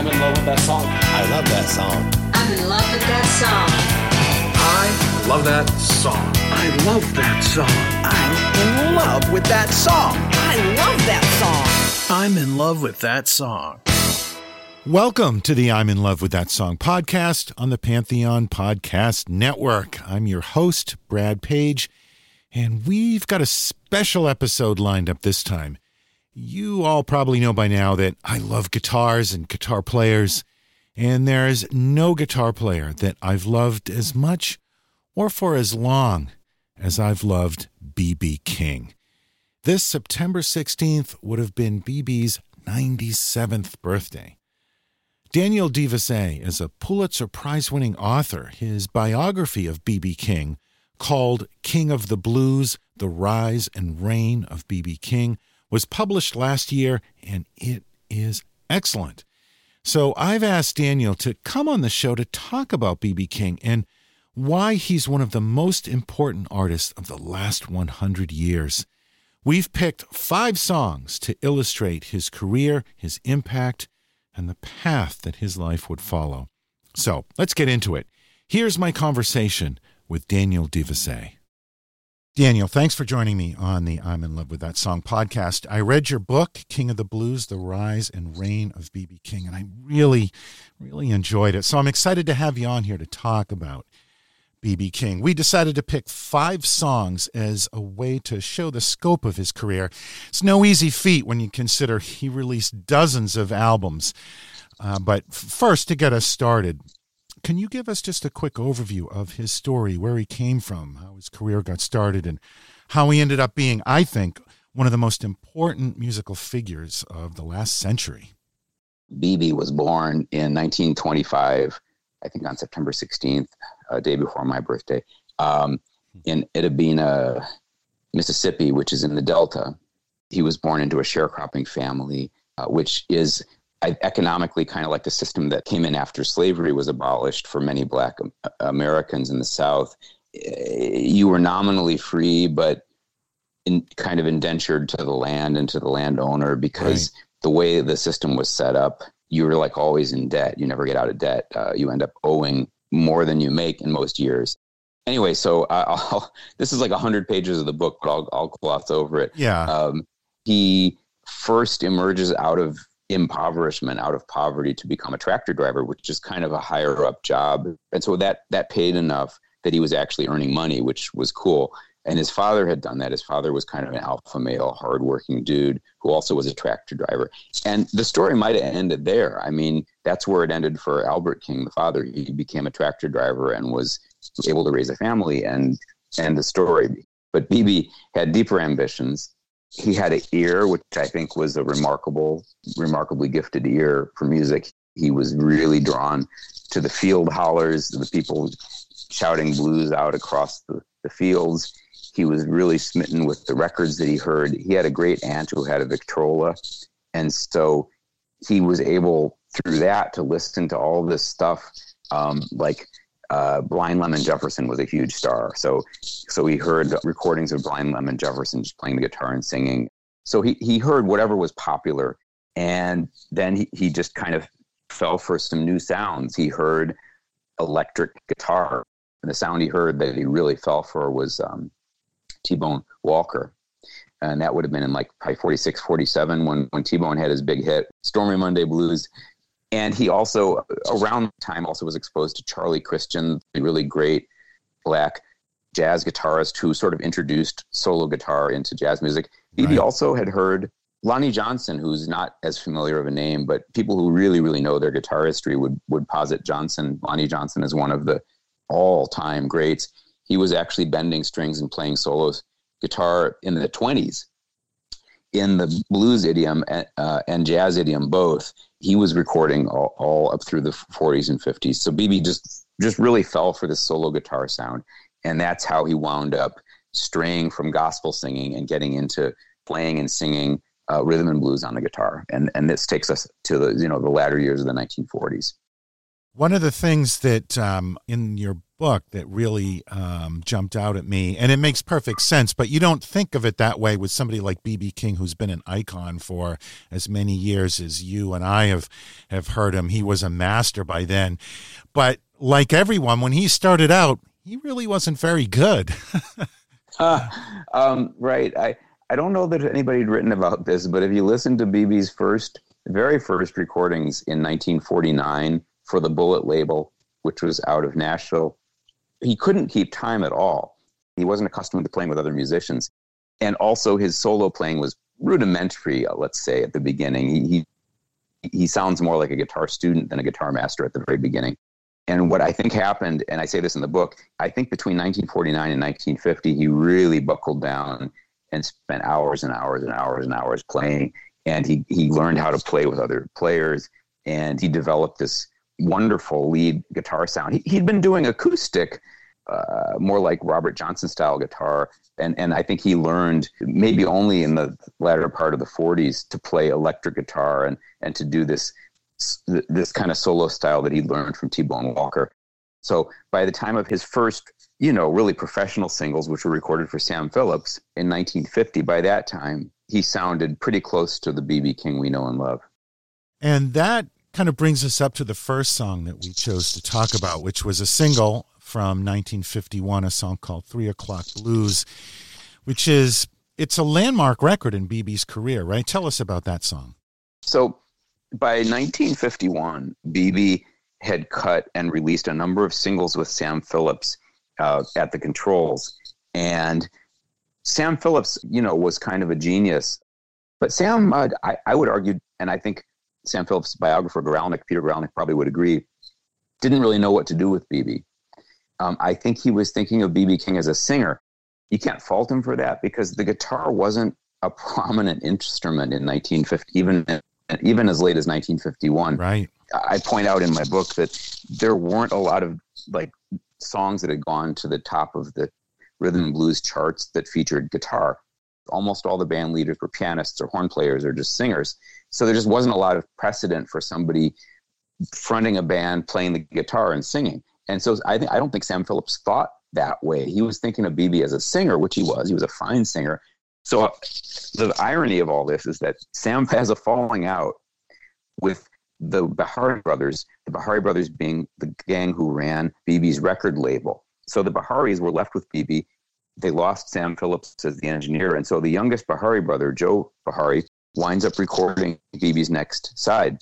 I'm in love with that song. I love that song. I'm in love with that song. I love that song. I love that song. I'm in love with that song. I love that song. I'm in love with that song. Welcome to the I'm in love with that song podcast on the Pantheon Podcast Network. I'm your host, Brad Page, and we've got a special episode lined up this time. You all probably know by now that I love guitars and guitar players, and there's no guitar player that I've loved as much or for as long as I've loved B.B. King. This September 16th would have been BB's 97th birthday. Daniel De Vise is a Pulitzer Prize winning author. His biography of B.B. King, called King of the Blues The Rise and Reign of B.B. King, was published last year and it is excellent. So I've asked Daniel to come on the show to talk about B.B. King and why he's one of the most important artists of the last 100 years. We've picked five songs to illustrate his career, his impact, and the path that his life would follow. So let's get into it. Here's my conversation with Daniel De Vise. Daniel, thanks for joining me on the I'm in Love with That Song podcast. I read your book, King of the Blues The Rise and Reign of B.B. King, and I really, really enjoyed it. So I'm excited to have you on here to talk about B.B. King. We decided to pick five songs as a way to show the scope of his career. It's no easy feat when you consider he released dozens of albums. Uh, but first, to get us started, can you give us just a quick overview of his story, where he came from, how his career got started, and how he ended up being, I think, one of the most important musical figures of the last century? BB was born in 1925, I think on September 16th, a day before my birthday, um, in Itta Mississippi, which is in the Delta. He was born into a sharecropping family, uh, which is economically kind of like the system that came in after slavery was abolished for many black Americans in the South. Eh, you were nominally free, but in, kind of indentured to the land and to the landowner because right. the way the system was set up, you were like always in debt. You never get out of debt. Uh, you end up owing more than you make in most years. Anyway, so I'll, this is like 100 pages of the book, but I'll, I'll gloss over it. Yeah. Um, he first emerges out of impoverishment out of poverty to become a tractor driver, which is kind of a higher up job. And so that that paid enough that he was actually earning money, which was cool. And his father had done that. His father was kind of an alpha male, hardworking dude who also was a tractor driver. And the story might have ended there. I mean, that's where it ended for Albert King, the father. He became a tractor driver and was able to raise a family and and the story. But BB had deeper ambitions he had an ear, which I think was a remarkable, remarkably gifted ear for music. He was really drawn to the field hollers, the people shouting blues out across the, the fields. He was really smitten with the records that he heard. He had a great aunt who had a Victrola. And so he was able through that to listen to all this stuff um, like uh, Blind Lemon Jefferson was a huge star. So, so he heard recordings of Blind Lemon Jefferson just playing the guitar and singing. So he, he heard whatever was popular. And then he, he just kind of fell for some new sounds. He heard electric guitar. And the sound he heard that he really fell for was um, T Bone Walker. And that would have been in like probably 46, 47 when, when T Bone had his big hit, Stormy Monday Blues and he also around the time also was exposed to charlie christian a really great black jazz guitarist who sort of introduced solo guitar into jazz music. Right. he also had heard lonnie johnson who's not as familiar of a name but people who really really know their guitar history would would posit johnson lonnie johnson is one of the all-time greats. He was actually bending strings and playing solos guitar in the 20s in the blues idiom uh, and jazz idiom both he was recording all, all, up through the 40s and 50s so bb just just really fell for this solo guitar sound and that's how he wound up straying from gospel singing and getting into playing and singing uh, rhythm and blues on the guitar. And and this takes us to the you know the latter years of the 1940s one of the things that um, in your book that really um, jumped out at me, and it makes perfect sense. But you don't think of it that way with somebody like BB King, who's been an icon for as many years as you and I have have heard him. He was a master by then, but like everyone, when he started out, he really wasn't very good. uh, um, right. I I don't know that anybody had written about this, but if you listen to BB's first, very first recordings in 1949 for the Bullet label, which was out of Nashville he couldn't keep time at all. He wasn't accustomed to playing with other musicians. And also his solo playing was rudimentary, uh, let's say, at the beginning. He, he, he sounds more like a guitar student than a guitar master at the very beginning. And what I think happened, and I say this in the book, I think between 1949 and 1950, he really buckled down and spent hours and hours and hours and hours playing. And he, he learned how to play with other players. And he developed this wonderful lead guitar sound. He, he'd been doing acoustic, uh, more like Robert Johnson style guitar, and and I think he learned maybe only in the latter part of the '40s to play electric guitar and and to do this this kind of solo style that he learned from T Bone Walker. So by the time of his first, you know, really professional singles, which were recorded for Sam Phillips in 1950, by that time he sounded pretty close to the BB King we know and love. And that kind of brings us up to the first song that we chose to talk about, which was a single from 1951, a song called Three O'Clock Blues, which is it's a landmark record in BB's career, right? Tell us about that song. So by 1951, BB had cut and released a number of singles with Sam Phillips uh, at the controls. And Sam Phillips, you know, was kind of a genius. But Sam, uh, I, I would argue, and I think Sam Phillips' biographer, Guralnick, Peter Guralnick, probably would agree, didn't really know what to do with BB. Um, I think he was thinking of BB King as a singer. You can't fault him for that because the guitar wasn't a prominent instrument in 1950, even even as late as 1951. Right. I point out in my book that there weren't a lot of like songs that had gone to the top of the rhythm and blues charts that featured guitar. Almost all the band leaders were pianists or horn players or just singers. So there just wasn't a lot of precedent for somebody fronting a band, playing the guitar, and singing. And so I think I don't think Sam Phillips thought that way. He was thinking of BB as a singer, which he was. He was a fine singer. So uh, the irony of all this is that Sam has a falling out with the Bihari brothers, the Bihari brothers being the gang who ran BB's record label. So the Biharis were left with BB. They lost Sam Phillips as the engineer. And so the youngest Bihari brother, Joe Bihari, winds up recording BB's next side.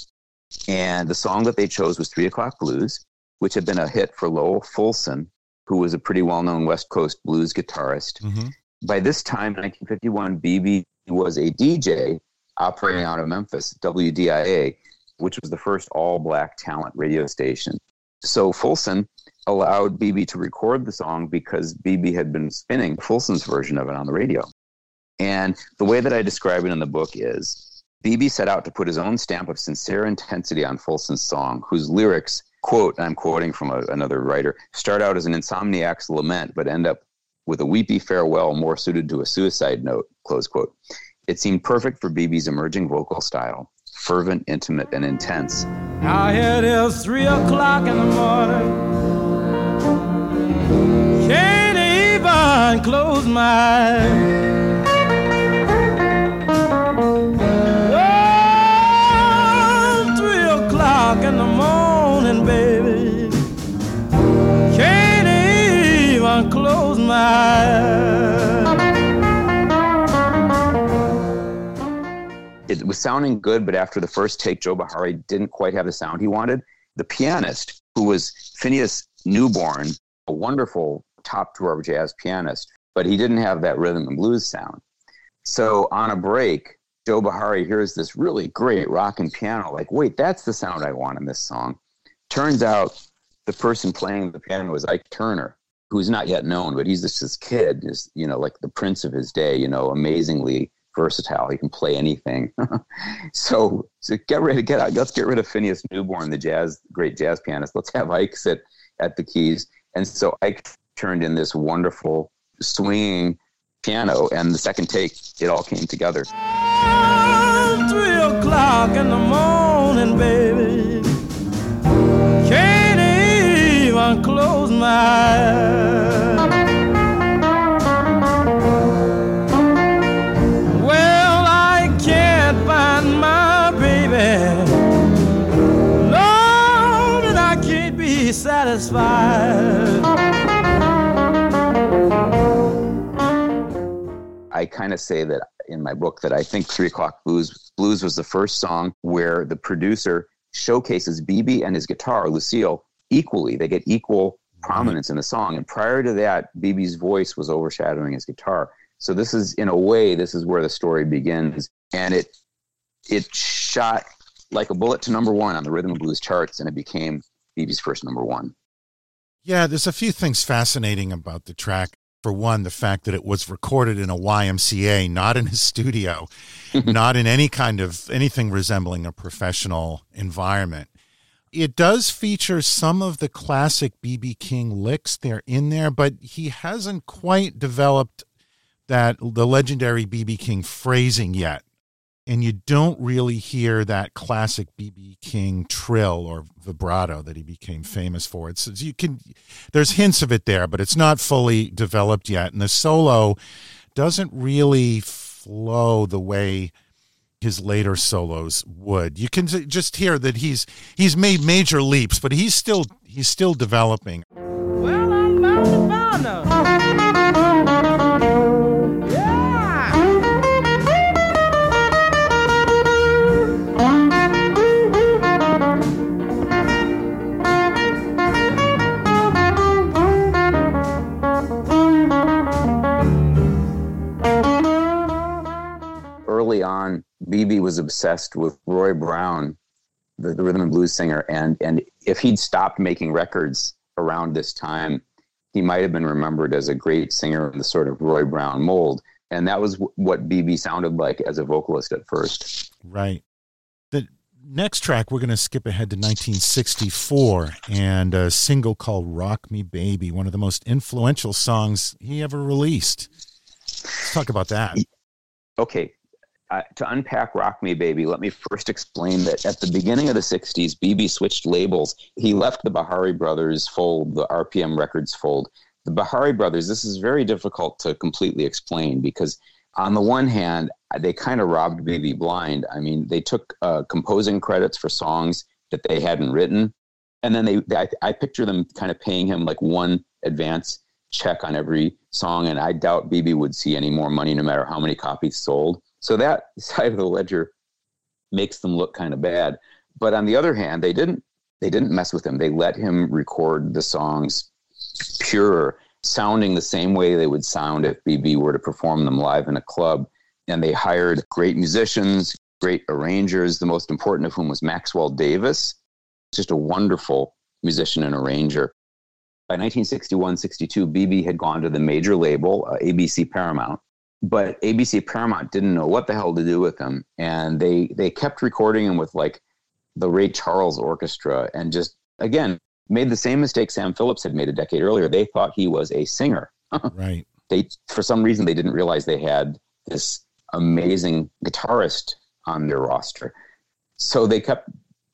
And the song that they chose was Three O'Clock Blues, which had been a hit for Lowell Fulson, who was a pretty well known West Coast blues guitarist. Mm-hmm. By this time, 1951, BB was a DJ operating out of Memphis, WDIA, which was the first all black talent radio station. So Fulson allowed BB to record the song because BB had been spinning Fulson's version of it on the radio. And the way that I describe it in the book is BB set out to put his own stamp of sincere intensity on Fulson's song, whose lyrics, quote, I'm quoting from a, another writer, start out as an insomniac's lament, but end up with a weepy farewell more suited to a suicide note, close quote. It seemed perfect for BB's emerging vocal style, fervent, intimate, and intense. Now it is three o'clock in the morning. Can't even close my eyes. It was sounding good, but after the first take, Joe Bihari didn't quite have the sound he wanted. The pianist, who was Phineas Newborn, a wonderful top drawer jazz pianist, but he didn't have that rhythm and blues sound. So on a break, Joe Bihari hears this really great rock and piano, like, wait, that's the sound I want in this song. Turns out the person playing the piano was Ike Turner, who's not yet known, but he's just this kid, just, you know, like the prince of his day, you know, amazingly versatile. He can play anything. so, so get ready to get out. Let's get rid of Phineas Newborn, the jazz, great jazz pianist. Let's have Ike sit at the keys. And so Ike turned in this wonderful swinging piano, and the second take, it all came together. Three o'clock in the morning, baby. Can't even close my eyes. Satisfied. I kind of say that in my book that I think Three O'clock Blues Blues was the first song where the producer showcases BB and his guitar, Lucille, equally. They get equal prominence in the song. And prior to that, BB's voice was overshadowing his guitar. So this is, in a way, this is where the story begins. And it it shot like a bullet to number one on the rhythm and blues charts, and it became BB's first number one. Yeah, there's a few things fascinating about the track. For one, the fact that it was recorded in a YMCA, not in his studio, not in any kind of anything resembling a professional environment. It does feature some of the classic BB King licks there in there, but he hasn't quite developed that the legendary BB King phrasing yet. And you don't really hear that classic BB King trill or vibrato that he became famous for. It's you can there's hints of it there, but it's not fully developed yet. And the solo doesn't really flow the way his later solos would. You can just hear that he's he's made major leaps, but he's still he's still developing. BB was obsessed with Roy Brown, the, the rhythm and blues singer, and and if he'd stopped making records around this time, he might have been remembered as a great singer in the sort of Roy Brown mold. And that was w- what BB sounded like as a vocalist at first. Right. The next track, we're going to skip ahead to 1964 and a single called Rock Me Baby, one of the most influential songs he ever released. Let's talk about that. Okay, uh, to unpack Rock Me Baby, let me first explain that at the beginning of the 60s, BB switched labels. He left the Bihari Brothers fold, the RPM Records fold. The Bihari Brothers, this is very difficult to completely explain because, on the one hand, they kind of robbed BB blind. I mean, they took uh, composing credits for songs that they hadn't written. And then they, they I, I picture them kind of paying him like one advance check on every song. And I doubt BB would see any more money no matter how many copies sold. So that side of the ledger makes them look kind of bad. But on the other hand, they didn't they didn't mess with him. They let him record the songs pure, sounding the same way they would sound if BB were to perform them live in a club. And they hired great musicians, great arrangers, the most important of whom was Maxwell Davis, just a wonderful musician and arranger. By 1961 62, BB had gone to the major label, uh, ABC Paramount but ABC Paramount didn't know what the hell to do with him, and they they kept recording him with like the Ray Charles Orchestra, and just again made the same mistake Sam Phillips had made a decade earlier. They thought he was a singer. right. They for some reason they didn't realize they had this amazing guitarist on their roster, so they kept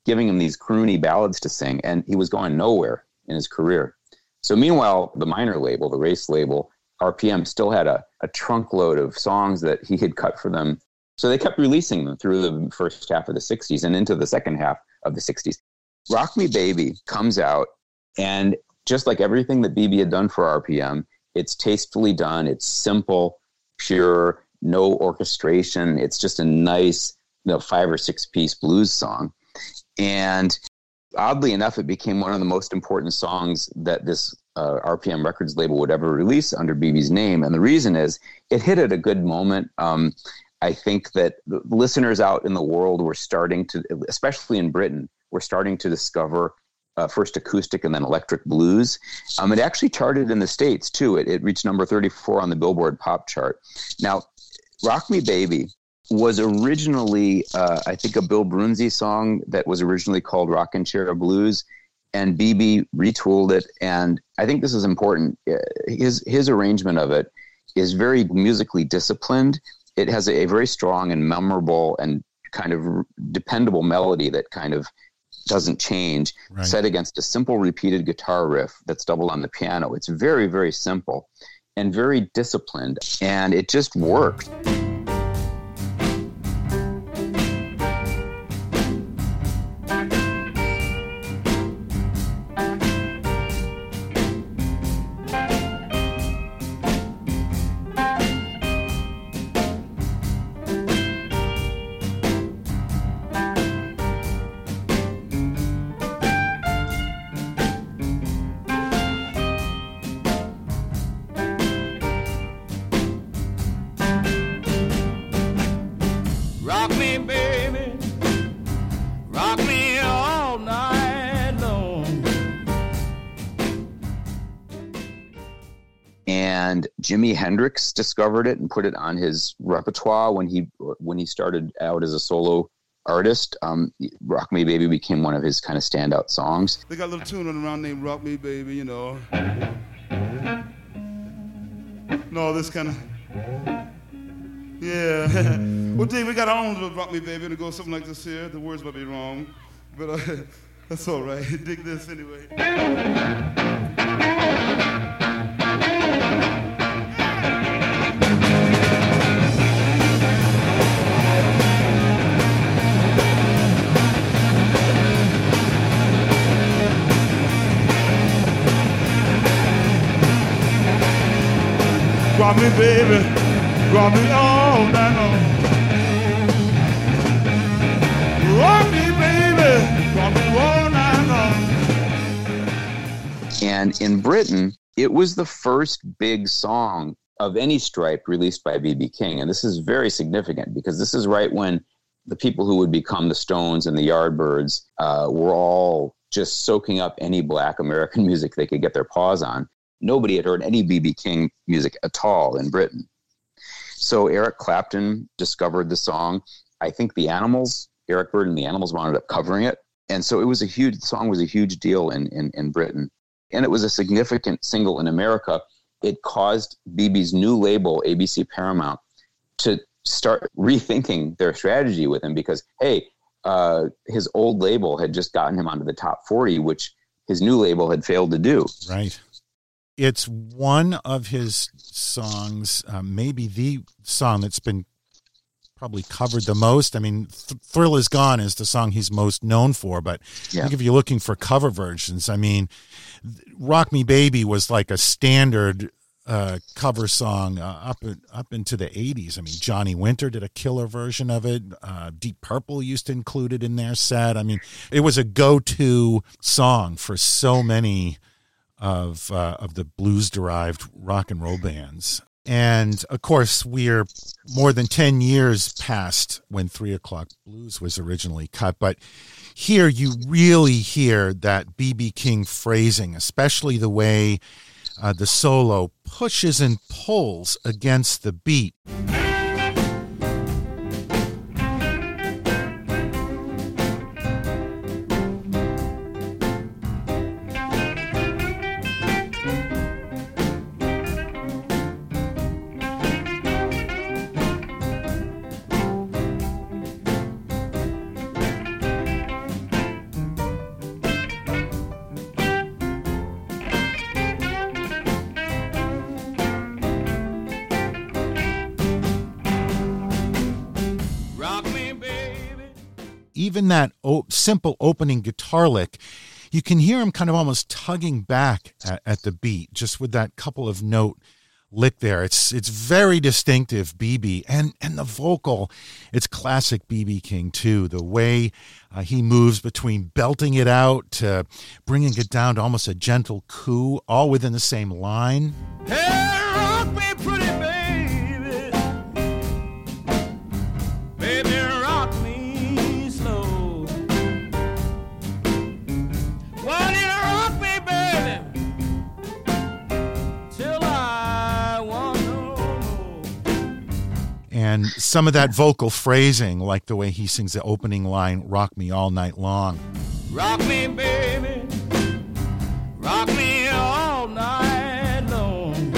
giving him these croony ballads to sing, and he was going nowhere in his career. So meanwhile, the minor label, the race label, RPM still had a, a trunk load of songs that he had cut for them. So they kept releasing them through the first half of the 60s and into the second half of the 60s. Rock Me Baby comes out, and just like everything that BB had done for RPM, it's tastefully done, it's simple, pure, no orchestration. It's just a nice, you know, five or six piece blues song. And oddly enough, it became one of the most important songs that this uh, RPM Records label would ever release under BB's name. And the reason is it hit at a good moment. Um, I think that listeners out in the world were starting to, especially in Britain, were starting to discover uh, first acoustic and then electric blues. Um, it actually charted in the States too. It, it reached number 34 on the Billboard Pop chart. Now, Rock Me Baby was originally, uh, I think, a Bill Broonzy song that was originally called Rockin' Chair Blues and BB retooled it. And I think this is important. Uh, his his arrangement of it is very musically disciplined. It has a, a very strong and memorable and kind of dependable melody that kind of doesn't change, Right. set against a simple repeated guitar riff that's doubled on the piano. It's very, very simple and very disciplined, and it just worked. Jimi Hendrix discovered it and put it on his repertoire when he when he started out as a solo artist. Um, "Rock Me Baby" became one of his kind of standout songs. They got a little tune on around named Rock Me Baby, you know. No, this kind of. Yeah. well, Dave, we got our own little Rock Me Baby, and it goes something like this here. The words might be wrong, but uh, that's all right. Dig this anyway. Rock me, baby. Rock me all night long. Rock me, baby. Rock me all night long. And in Britain, it was the first big song of any stripe released by B.B. King. And this is very significant because this is right when the people who would become the Stones and the Yardbirds uh, were all just soaking up any black American music they could get their paws on. Nobody had heard any B.B. King music at all in Britain. So Eric Clapton discovered the song. I think the Animals, Eric Burdon and the Animals wound up covering it. And so it was a huge, song was a huge deal in, in, in Britain. And it was a significant single in America. It caused BB's new label, ABC Paramount, to start rethinking their strategy with him because, hey, uh, his old label had just gotten him onto the top 40, which his new label had failed to do. Right. It's one of his songs, uh, maybe the song that's been probably covered the most. I mean, Th- Thrill Is Gone is the song he's most known for, but I think if you're looking for cover versions, I mean, Rock Me Baby was like a standard uh, cover song uh, up up into the 80s. I mean, Johnny Winter did a killer version of it. Uh, Deep Purple used to include it in their set. I mean, it was a go-to song for so many of uh, of the blues derived rock and roll bands. And of course, we're more than 10 years past when Three O'Clock Blues was originally cut. But here you really hear that B.B. King phrasing, especially the way uh, the solo pushes and pulls against the beat. Simple opening guitar lick, you can hear him kind of almost tugging back at, at the beat, just with that couple of note lick there. It's it's very distinctive, BB, and and the vocal, it's classic BB King too. The way uh, he moves between belting it out to bringing it down to almost a gentle coo, all within the same line. Hey, and some of that vocal phrasing, like the way he sings the opening line, Rock Me All Night Long. Rock me, baby. Rock me all night long.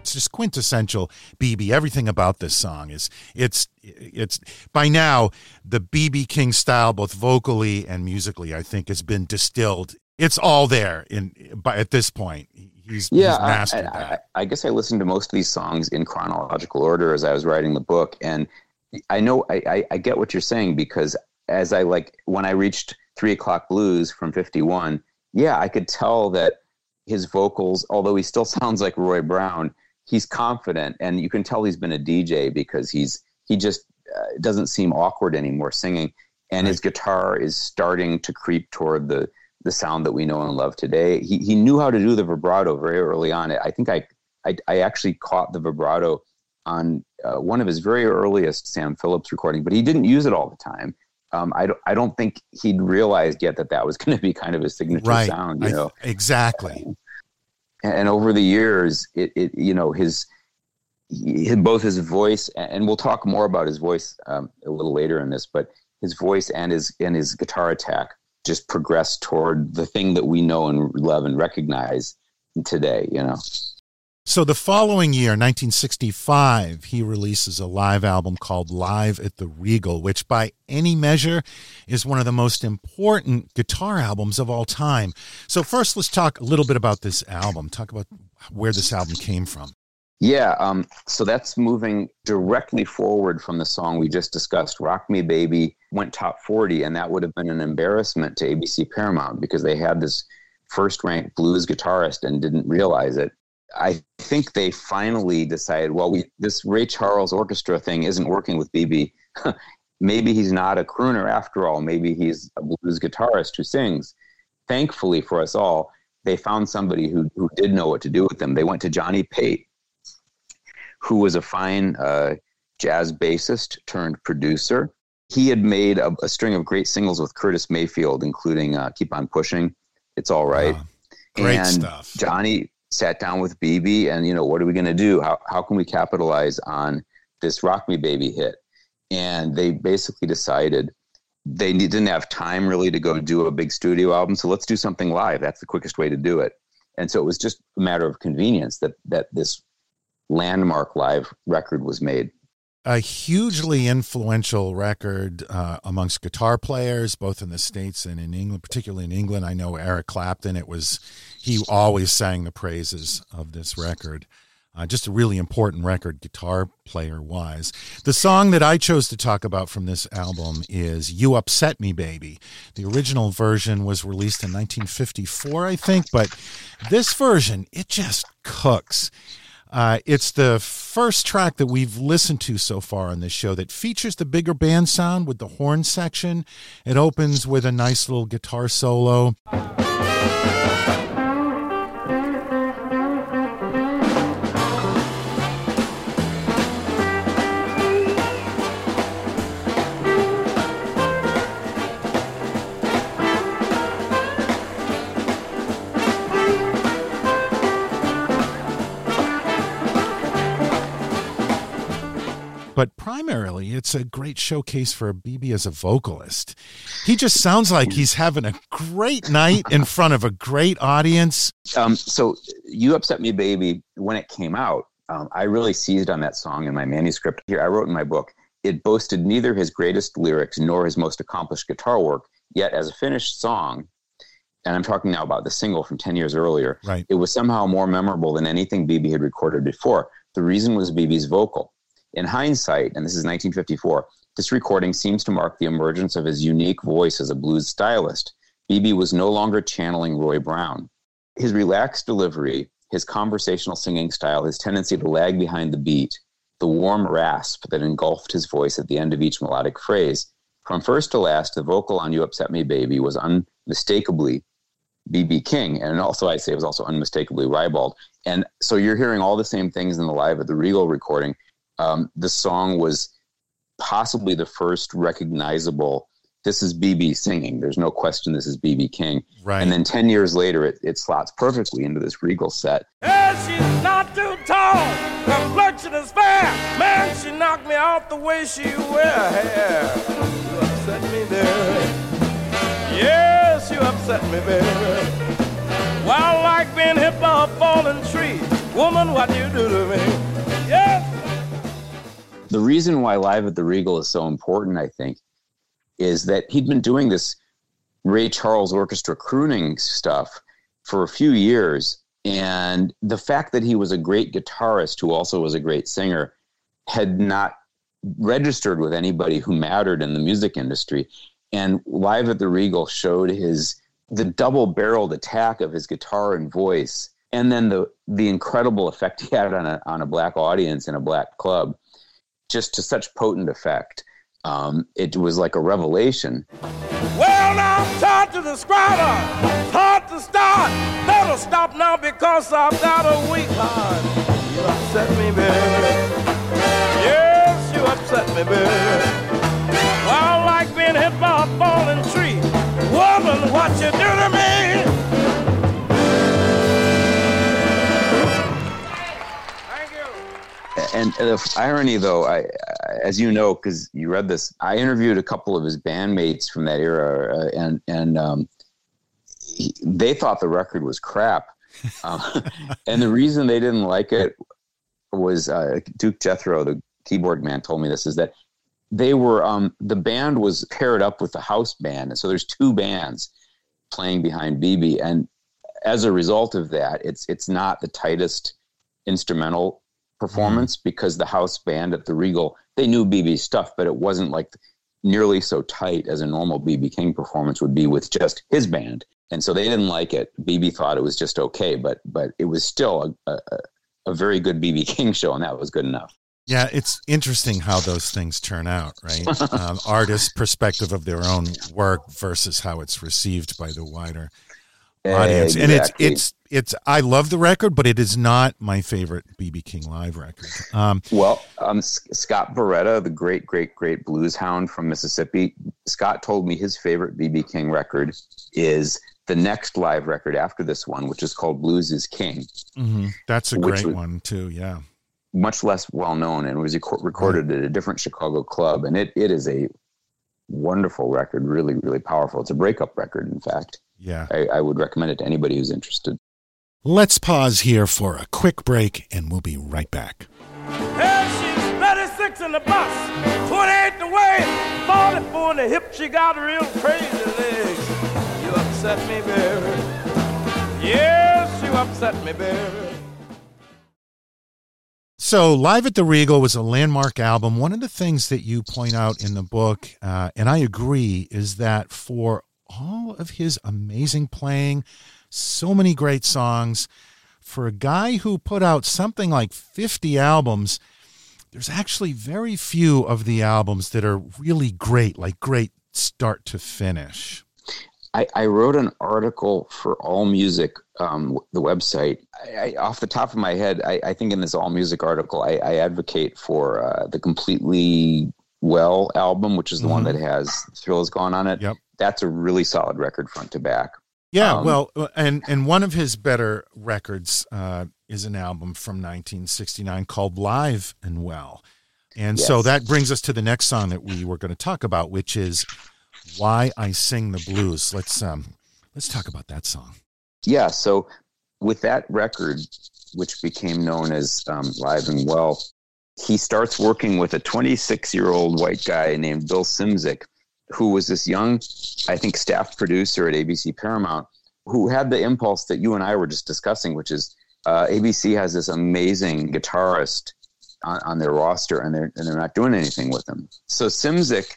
It's just quintessential BB. Everything about this song is it's it's by now the BB King style, both vocally and musically, I think, has been distilled. It's all there in by at this point. He's, yeah, he's mastered I, that. I, I guess I listened to most of these songs in chronological order as I was writing the book, and I know I, I, I get what you're saying because as I like when I reached Three O'clock Blues from '51, yeah, I could tell that his vocals, although he still sounds like Roy Brown, he's confident, and you can tell he's been a DJ because he's he just uh, doesn't seem awkward anymore singing, and his guitar is starting to creep toward the the sound that we know and love today. He he knew how to do the vibrato very early on. I think I I, I actually caught the vibrato on uh, one of his very earliest Sam Phillips recording, but he didn't use it all the time. Um, I don't I don't think he'd realized yet that that was going to be kind of a signature right. sound. You I- know, exactly. and, and over the years, it, it you know his, he, both his voice and we'll talk more about his voice um, a little later in this, but his voice and his and his guitar attack just progress toward the thing that we know and love and recognize today. You know. So the following year, 1965, he releases a live album called Live at the Regal, which by any measure is one of the most important guitar albums of all time. So first, let's talk a little bit about this album. Talk about where this album came from. Yeah, um, so that's moving directly forward from the song we just discussed. Rock Me Baby went top 40, and that would have been an embarrassment to ABC Paramount because they had this first ranked blues guitarist and didn't realize it. I think they finally decided, well, we, this Ray Charles orchestra thing isn't working with BB. Maybe he's not a crooner after all. Maybe he's a blues guitarist who sings. Thankfully for us all, they found somebody who, who did know what to do with them. They went to Johnny Pate, who was a fine uh, jazz bassist turned producer. He had made a, a, string of great singles with Curtis Mayfield, including uh, "Keep on Pushing," "It's All Right." Wow. Great and stuff. Johnny sat down with BB, and you know, what are we going to do? How how can we capitalize on this "Rock Me Baby" hit? And they basically decided they didn't have time really to go do a big studio album, so let's do something live. That's the quickest way to do it. And so it was just a matter of convenience that that this landmark live record was made. A hugely influential record uh, amongst guitar players, both in the states and in England, particularly in England. I know Eric Clapton. It was he always sang the praises of this record. Uh, just a really important record, guitar player wise. The song that I chose to talk about from this album is You Upset Me Baby. The original version was released in 1954, I think, but this version, it just cooks. Uh, it's the first track that we've listened to so far on this show that features the bigger band sound with the horn section. It opens with a nice little guitar solo. But primarily it's a great showcase for BB as a vocalist. He just sounds like he's having a great night in front of a great audience. Um, so, You Upset Me Baby, when it came out, um, I really seized on that song in my manuscript. Here, I wrote in my book, it boasted neither his greatest lyrics nor his most accomplished guitar work, yet, as a finished song, and I'm talking now about the single from 10 years earlier, right. it was somehow more memorable than anything BB had recorded before. The reason was BB's vocal. In hindsight, and this is 1954, this recording seems to mark the emergence of his unique voice as a blues stylist. BB was no longer channeling Roy Brown. His relaxed delivery, his conversational singing style, his tendency to lag behind the beat, the warm rasp that engulfed his voice at the end of each melodic phrase, from first to last, the vocal on You Upset Me Baby was unmistakably BB King, and also I say it was also unmistakably Rybald. And so you're hearing all the same things in the live at the Regal recording um, the song was possibly the first recognizable this is bb singing. There's no question this is bb king. Right. And then 10 years later it, it slots perfectly into this regal set. Yeah, she's not too tall. Complexion is fair. Man she knocked me off the way she wear hair. You upset me baby yes you upset me baby well like being hit by a falling tree. Woman, what you do to me? The reason why Live at the Regal is so important, I think, is that he'd been doing this Ray Charles Orchestra crooning stuff for a few years. And the fact that he was a great guitarist who also was a great singer had not registered with anybody who mattered in the music industry. And Live at the Regal showed his the double barreled attack of his guitar and voice, and then the the incredible effect he had on a on a black audience in a black club, just to such potent effect. Um, it was like a revelation. Well, now I'm tired to describe her. Hard to start. Better stop now because I've got a weak heart. You upset me, baby. Yes, you upset me, baby. Well, like being hit by a falling tree. Woman, what you do to me? And the irony, though, I, as you know, because you read this, I interviewed a couple of his bandmates from that era, uh, and and um, he, they thought the record was crap. Um, and the reason they didn't like it was uh, Duke Jethro, the keyboard man, told me this is that they were um, the band was paired up with the house band, and so there's two bands playing behind BB, and as a result of that, it's it's not the tightest instrumental performance because the house band at the Regal they knew BB's stuff, but it wasn't like nearly so tight as a normal BB King performance would be with just his band, and so they didn't like it. BB thought it was just okay, but but it was still a, a, a very good BB King show, and that was good enough. Yeah, it's interesting how those things turn out, right? um, artist perspective of their own work versus how it's received by the wider audience. And it's it's it's I love the record, but it is not my favorite BB King live record. Um, Well, um, Scott Barretta, the great, great, great blues hound from Mississippi, Scott told me his favorite BB King record is the next live record after this one, which is called Blues is King. that's a great one too. Yeah. Much less well known, and was reco- recorded at a different Chicago club. And it, it is a wonderful record, really, really powerful. It's a breakup record, in fact. Yeah. I, I would recommend it to anybody who's interested. Let's pause here for a quick break and we'll be right back. Hey, she's 36 in the bus, 28 in the waist, 44 in the hip. She got real crazy legs. You upset me, baby. Yes, you upset me, baby. So, Live at the Regal was a landmark album. One of the things that you point out in the book, uh, and I agree, is that for all of his amazing playing, so many great songs, for a guy who put out something like 50 albums, there's actually very few of the albums that are really great, like great start to finish. I, I wrote an article for All Music, um, the website. I, I, off the top of my head, I, I think in this All Music article, I, I advocate for uh, the Completely Well album, which is the one that has Thrill Is Gone on it. Yep. That's a really solid record front to back. Yeah, Um, well, uh, and and one of his better records uh, is an album from 1969 called "Live and Well," and so that brings us to the next song that we were going to talk about, which is "Why I Sing the Blues." Let's um let's talk about that song. Yeah, so with that record, which became known as um, Live and Well, he starts working with a 26 year old white guy named Bill Szymczyk, who was this young, I think, staff producer at ABC Paramount, who had the impulse that you and I were just discussing, which is uh, ABC has this amazing guitarist on, on their roster, and they're and they're not doing anything with him. So Szymczyk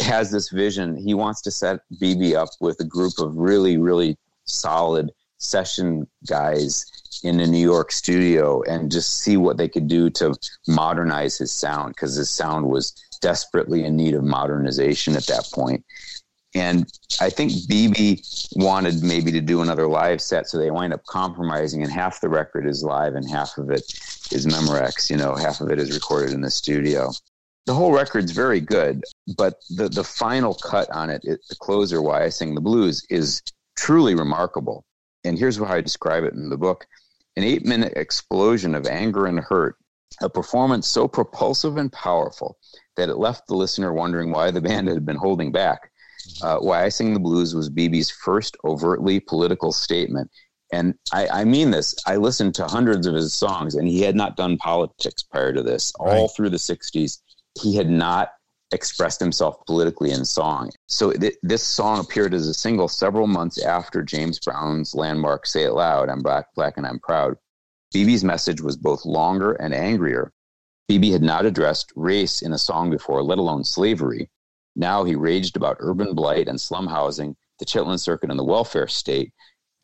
has this vision. He wants to set BB up with a group of really, really solid session guys in a New York studio and just see what they could do to modernize his sound because his sound was desperately in need of modernization at that point. And I think BB wanted maybe to do another live set, so they wind up compromising, and half the record is live and half of it is Memorex. You know, half of it is recorded in the studio. The whole record's very good, but the the final cut on it, it the closer, "Why I Sing the Blues," is truly remarkable. And here's how I describe it in the book: an eight-minute explosion of anger and hurt, a performance so propulsive and powerful that it left the listener wondering why the band had been holding back. Uh, Why I Sing the Blues was BB's first overtly political statement, And I, I mean this. I listened to hundreds of his songs, and he had not done politics prior to this. All Right. through the '60s, he had not expressed himself politically in song. So th- this song appeared as a single several months after James Brown's landmark "Say It Loud," "I'm Black, Black, and I'm Proud." BB's message was both longer and angrier. BB had not addressed race in a song before, let alone slavery. Now he raged about urban blight and slum housing, the Chitlin Circuit, and the welfare state.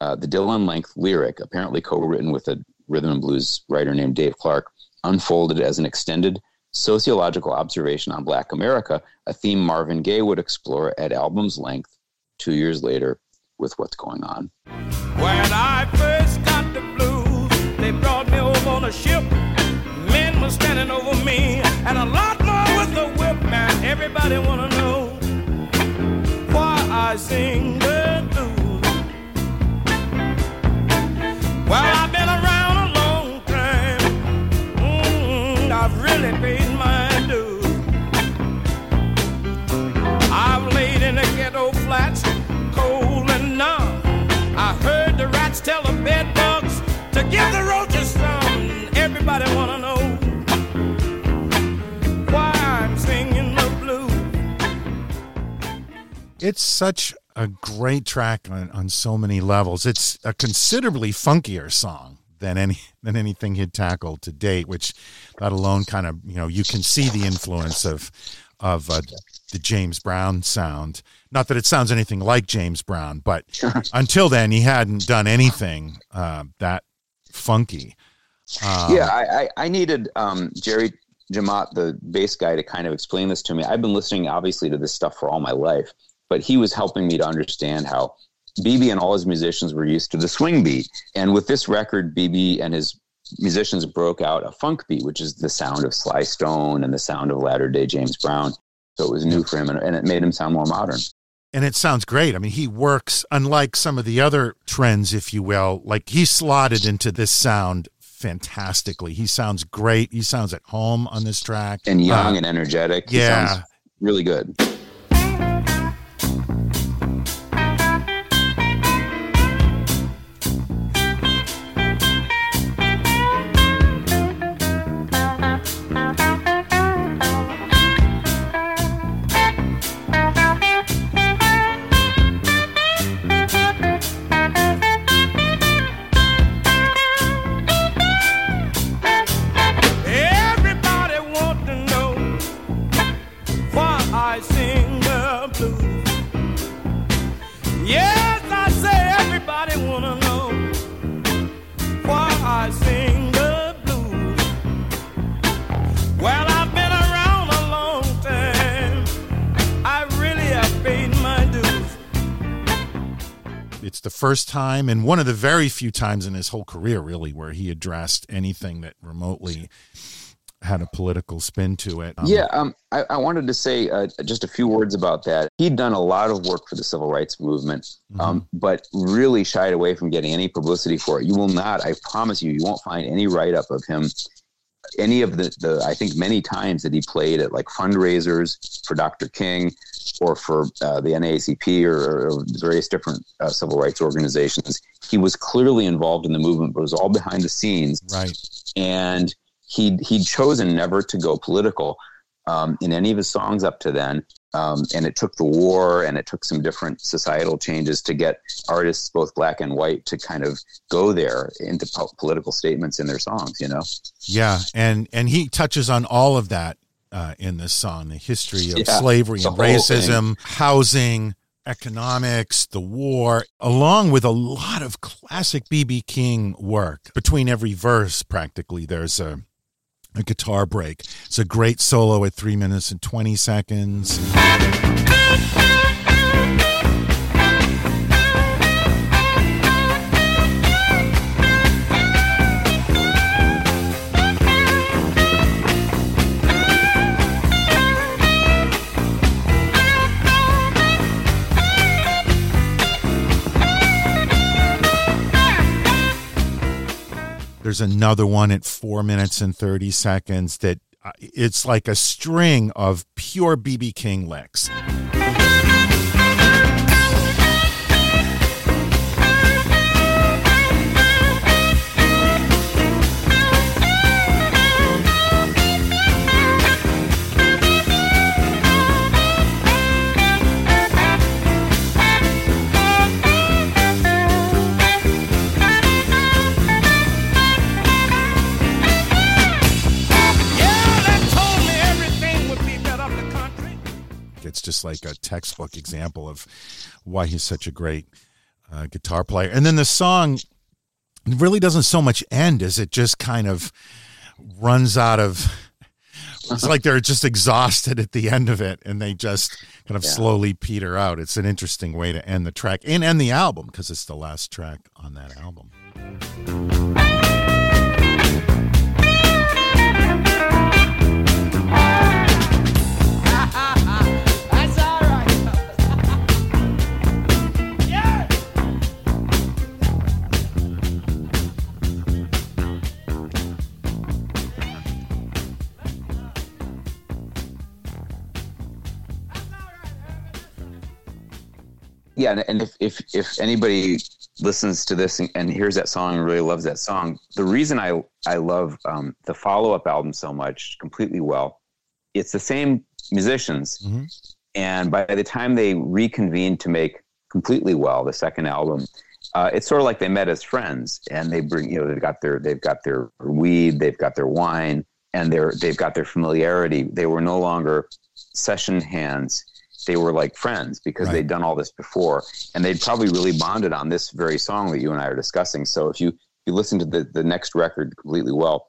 Uh, the Dylan length lyric, apparently co written with a rhythm and blues writer named Dave Clark, unfolded as an extended sociological observation on Black America, a theme Marvin Gaye would explore at album's length two years later with What's Going On. Standing over me, and a lot more with the whip. Man, everybody wanna know why I sing the blues. Well, I've been around a long time. Mm, I've really paid my dues. I've laid in the ghetto flats, cold and numb. I heard the rats tell the bed bugs to give the roaches some. Everybody wanna It's such a great track on, on so many levels. It's a considerably funkier song than any than anything he'd tackled to date, which that alone kind of you know you can see the influence of of uh, the James Brown sound. Not that it sounds anything like James Brown, but until then he hadn't done anything uh, that funky. Um, yeah, I, I, I needed um, Jerry Jemmott, the bass guy, to kind of explain this to me. I've been listening, obviously, to this stuff for all my life, but he was helping me to understand how BB and all his musicians were used to the swing beat. And with this record, BB and his musicians broke out a funk beat, which is the sound of Sly Stone and the sound of latter day James Brown. So it was new for him, and, and it made him sound more modern. and it sounds great. I mean, he works unlike some of the other trends, if you will. Like he slotted into this sound fantastically. He sounds great. He sounds at home on this track. And young Uh, and energetic. He yeah. sounds really good. It's the first time and one of the very few times in his whole career, really, where he addressed anything that remotely had a political spin to it. Um, Yeah, um, I, I wanted to say uh, just a few words about that. He'd done a lot of work for the civil rights movement, um, but really shied away from getting any publicity for it. You will not, I promise you, you won't find any write up of him. Any of the, the, I think many times that he played at like fundraisers for Dr. King or for uh, the NAACP or, or various different uh, civil rights organizations, he was clearly involved in the movement, but it was all behind the scenes Right. and he'd he'd chosen never to go political um, in any of his songs up to then. Um, and it took the war and it took some different societal changes to get artists, both black and white, to kind of go there into po- political statements in their songs. You know, Yeah, and and he touches on all of that uh, in this song: the history of Yeah, slavery and racism, housing, economics, the war, along with a lot of classic BB King work. Between every verse, practically, there's a a guitar break. It's a great solo at three minutes and twenty seconds. There's another one at four minutes and 30 seconds that uh, it's like a string of pure BB King licks. Just like a textbook example of why he's such a great uh, guitar player. And then the song really doesn't so much end as it just kind of runs out of. It's like they're just exhausted at the end of it, and they just kind of Yeah. slowly peter out. It's an interesting way to end the track and end the album because it's the last track on that album. Yeah, and- if if if anybody listens to this and, and hears that song and really loves that song, the reason I I love um, the follow up album so much, completely well, it's the same musicians, Mhm. and by the time they reconvened to make completely well the second album, uh, it's sort of like they met as friends, and they bring you know they've got their they've got their weed, they've got their wine, and they're they've got their familiarity. They were no longer session hands they were like friends because Right. they'd done all this before and they'd probably really bonded on this very song that you and I are discussing. So if you you listen to the the next record completely well,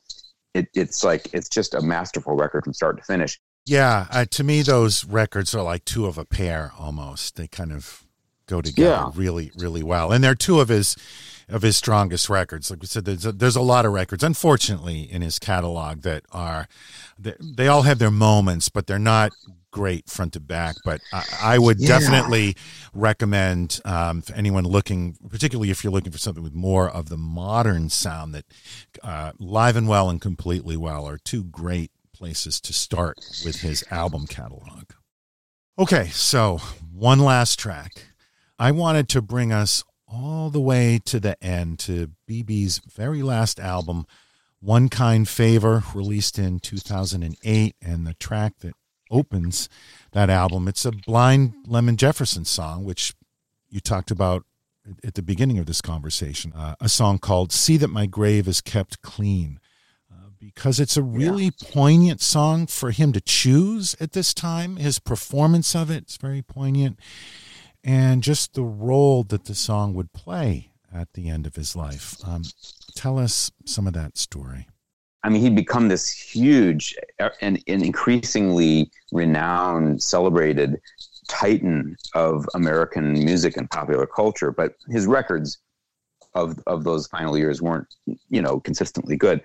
it, it's like it's just a masterful record from start to finish. Yeah, uh, to me, those records are like two of a pair almost. They kind of go together Yeah. really, really well, and they're two of his of his strongest records. Like we said, there's a, there's a lot of records, unfortunately, in his catalog that are they, they all have their moments, but they're not great front to back. But I, I would Yeah. definitely recommend um, for anyone looking, particularly if you're looking for something with more of the modern sound, that uh, Live and Well and Completely Well are two great places to start with his album catalog. Okay, so one last track. I wanted to bring us all the way to the end to BB's very last album, One Kind Favor, released in 2008, and the track that opens that album. It's a Blind Lemon Jefferson song, which you talked about at the beginning of this conversation, uh, a song called See That My Grave Is Kept Clean because it's a really poignant song for him to choose at this time. His performance of it is very poignant, and just the role that the song would play at the end of his life. Um, tell us some of that story. I mean, he'd become this huge uh, and, and increasingly renowned, celebrated titan of American music and popular culture. But his records of of those final years weren't, you know, consistently good.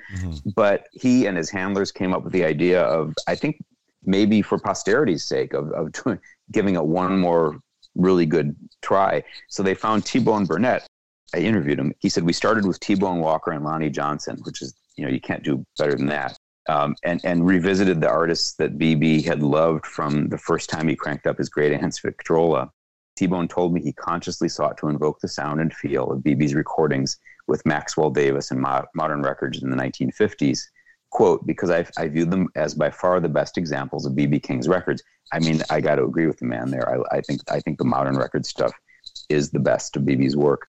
But he and his handlers came up with the idea of, I think, maybe for posterity's sake, of of doing, giving it one more really good try. So they found T Bone Burnett. I interviewed him. He said we started with T Bone Walker and Lonnie Johnson, which is you know you can't do better than that. Um, and and revisited the artists that BB had loved from the first time he cranked up his great aunts Victrola. T Bone told me he consciously sought to invoke the sound and feel of BB's recordings with Maxwell Davis and mo- modern records in the 1950s. Quote, because I, I view them as by far the best examples of BB King's records. I mean, I got to agree with the man there. I, I think I think the modern record stuff is the best of BB's work.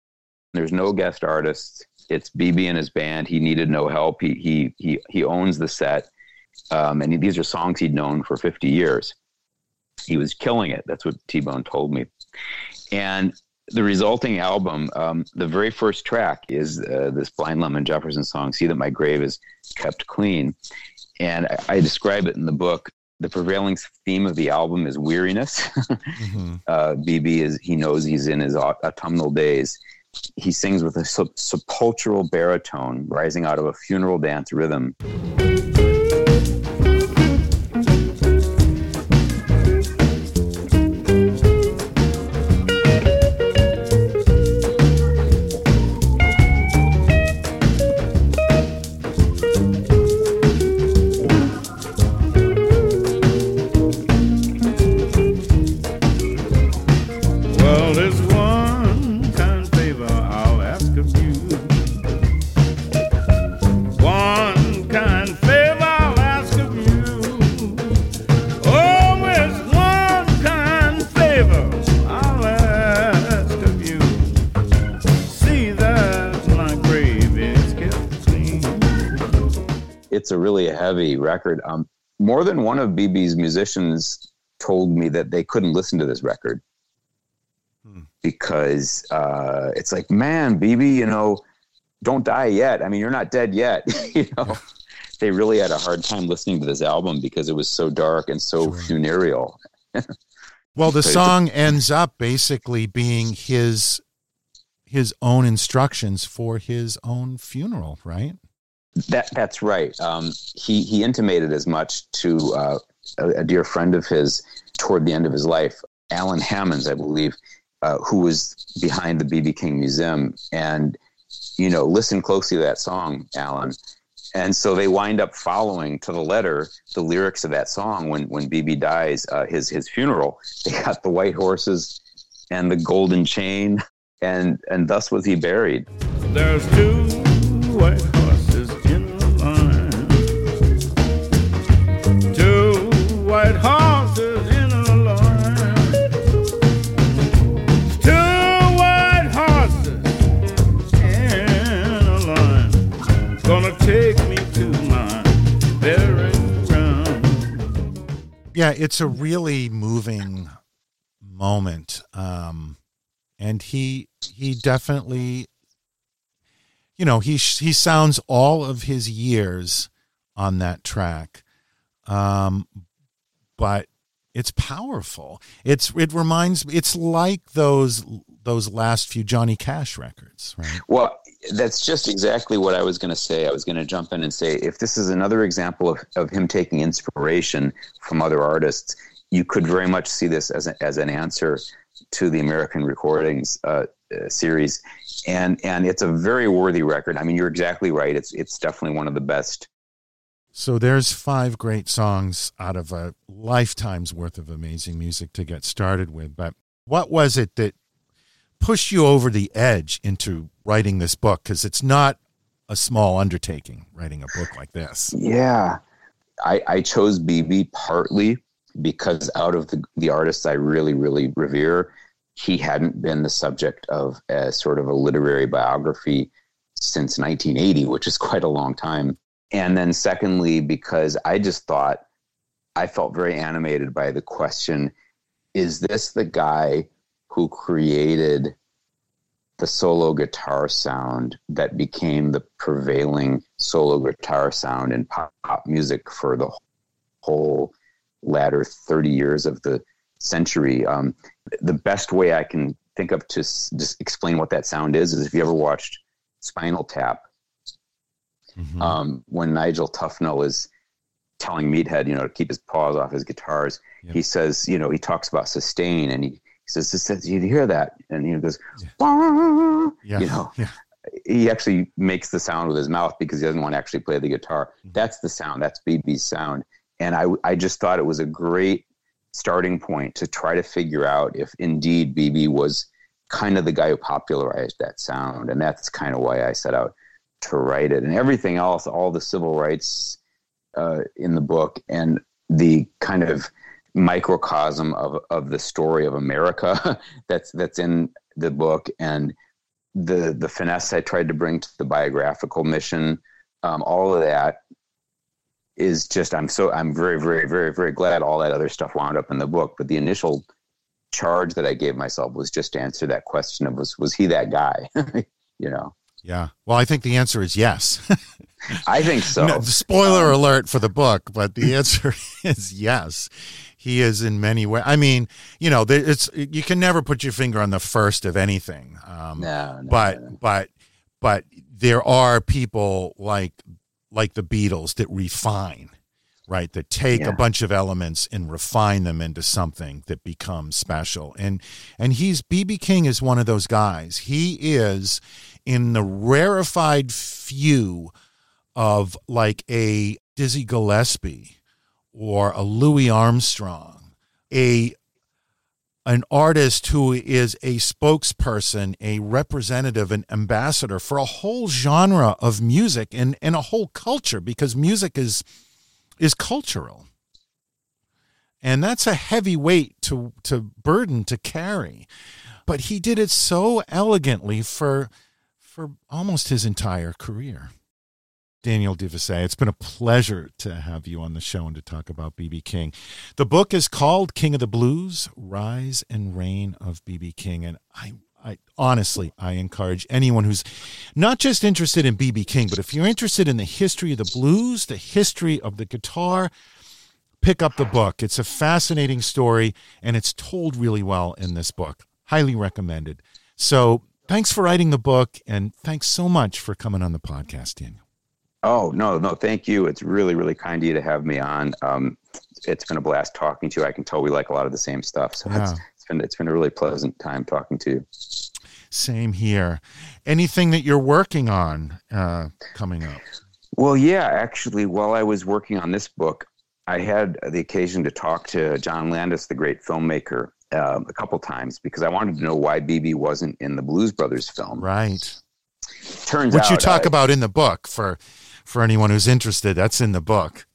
There's no guest artists. It's BB and his band. He needed no help. He he he he owns the set, um, and he, these are songs he'd known for 50 years. He was killing it. That's what T Bone told me. And the resulting album, um, the very first track is uh, this Blind Lemon Jefferson song, "See That My Grave Is Kept Clean," and I, I describe it in the book. The prevailing theme of the album is weariness. Mm-hmm. uh, BB is he knows he's in his au- autumnal days. He sings with a sep- sepulchral baritone rising out of a funeral dance rhythm. Record. Um, more than one of BB's musicians told me that they couldn't listen to this record because uh, it's like, man, BB, you know, don't die yet. I mean, you're not dead yet. you know, they really had a hard time listening to this album because it was so dark and so funereal. Well, the song ends up basically being his his own instructions for his own funeral, right? That that's right. Um, he he intimated as much to uh, a, a dear friend of his toward the end of his life, Alan Hammons, I believe, uh, who was behind the BB King Museum, and you know, listen closely to that song, Alan. And so they wind up following to the letter the lyrics of that song when when BB dies, uh, his his funeral. They got the white horses and the golden chain, and and thus was he buried. There's two white white horses in the line. Two white horses in a line. Gonna take me to my ground. Yeah, it's a really moving moment. Um, and he he definitely you know, he he sounds all of his years on that track. Um but it's powerful. It's it reminds me it's like those those last few Johnny Cash records, right? Well, that's just exactly what I was going to say. I was going to jump in and say if this is another example of, of him taking inspiration from other artists, you could very much see this as, a, as an answer to the American Recordings uh, uh, series. And, and it's a very worthy record. I mean, you're exactly right. It's, it's definitely one of the best. So there's five great songs out of a lifetime's worth of amazing music to get started with. But what was it that pushed you over the edge into writing this book? Because it's not a small undertaking writing a book like this. Yeah. I, I chose BB partly because out of the, the artists I really, really revere, he hadn't been the subject of a sort of a literary biography since 1980, which is quite a long time. And then, secondly, because I just thought I felt very animated by the question is this the guy who created the solo guitar sound that became the prevailing solo guitar sound in pop, pop music for the whole latter 30 years of the century. Um, the best way I can think of to s- just explain what that sound is is if you ever watched Spinal Tap, Mhm. um, when Nigel Tufnel is telling Meathead, you know, to keep his paws off his guitars, Yep. he says, you know, he talks about sustain and he, he says, this you hear that? And he goes, "Wah," yeah. you know, yeah. he actually makes the sound with his mouth because he doesn't want to actually play the guitar. Mm-hmm. That's the sound. That's BB's sound. And I, I just thought it was a great starting point to try to figure out if indeed BB was kind of the guy who popularized that sound. And that's kind of why I set out to write it. And everything else, all the civil rights uh, in the book and the kind of microcosm of, of the story of America that's that's in the book and the the finesse I tried to bring to the biographical mission, um, all of that is just I'm so I'm very very very very glad all that other stuff wound up in the book. But the initial charge that I gave myself was just to answer that question of was was he that guy? you know, Yeah. Well, I think the answer is yes. I think so. No, spoiler alert for the book, but the answer is yes. He is in many ways. I mean, you know, there- it's you can never put your finger on the first of anything. Um, No, no, but no. but but there are people like like the Beatles that refine, right? That take Yeah. a bunch of elements and refine them into something that becomes special. And and he's BB King is one of those guys. He is in the rarefied few of like a Dizzy Gillespie or a Louis Armstrong, a an artist who is a spokesperson, a representative, an ambassador for a whole genre of music and, and a whole culture because music is is cultural. And that's a heavy weight to to burden to carry. But he did it so elegantly for for almost his entire career. Daniel De Vise. It's been a pleasure to have you on the show and to talk about BB King. The book is called King of the Blues: Rise and Reign of BB King, and I, I honestly, I encourage anyone who's not just interested in BB King, but if you're interested in the history of the blues, the history of the guitar, pick up the book. It's a fascinating story, and it's told really well in this book. Highly recommended. So, thanks for writing the book, and thanks so much for coming on the podcast, Daniel. Oh no, no, thank you. It's really, really kind of you to have me on. Um, it's been a blast talking to you. I can tell we like a lot of the same stuff, so Yeah. it's, it's been it's been a really pleasant time talking to you. Same here. Anything that you're working on uh, coming up? Well, yeah, actually, while I was working on this book, I had the occasion to talk to John Landis, the great filmmaker, um, a couple times because I wanted to know why BB wasn't in the Blues Brothers film. Right. Turns Which out, you talk uh, about in the book for for anyone who's interested. That's in the book.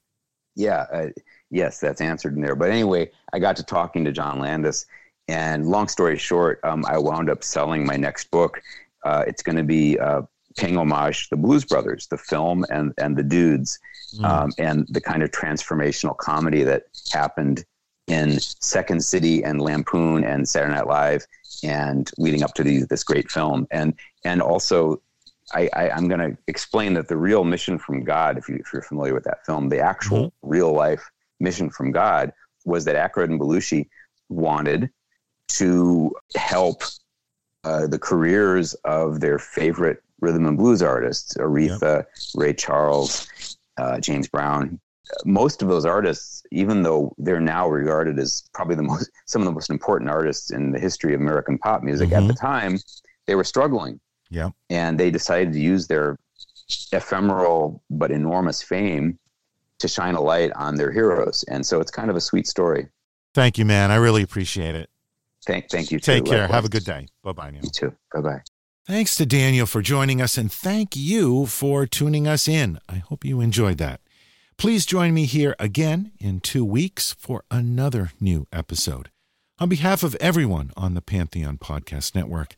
yeah, uh, yes, that's answered in there. But anyway, I got to talking to John Landis, and long story short, um, I wound up selling my next book. Uh, it's going to be uh, paying homage to the Blues Brothers, the film, and and the dudes, um, and the kind of transformational comedy that happened in Second City and Lampoon and Saturday Night Live, and leading up to these, this great film, and and also. I, I, I'm going to explain that the real mission from God, if, you, if you're familiar with that film, the actual real life mission from God was that Aykroyd and Belushi wanted to help uh, the careers of their favorite rhythm and blues artists, Aretha, Ray Charles, uh, James Brown. Most of those artists, even though they're now regarded as probably the most, some of the most important artists in the history of American pop music at the mm-hmm. time, they were struggling Yeah. and they decided to use their ephemeral but enormous fame to shine a light on their heroes. And so it's kind of a sweet story. Thank you, man. I really appreciate it. Thank, thank you. Take too. care. Likewise. Have a good day. Bye bye now. You too. Bye bye. Thanks to Daniel for joining us, and thank you for tuning us in. I hope you enjoyed that. Please join me here again in two weeks for another new episode. On behalf of everyone on the Pantheon Podcast Network,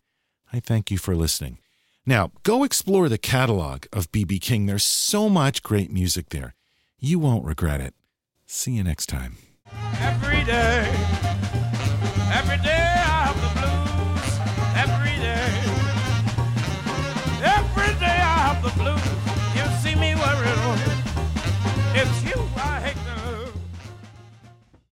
I thank you for listening. Now, go explore the catalog of BB King. There's so much great music there. You won't regret it. See you next time. every day, every day.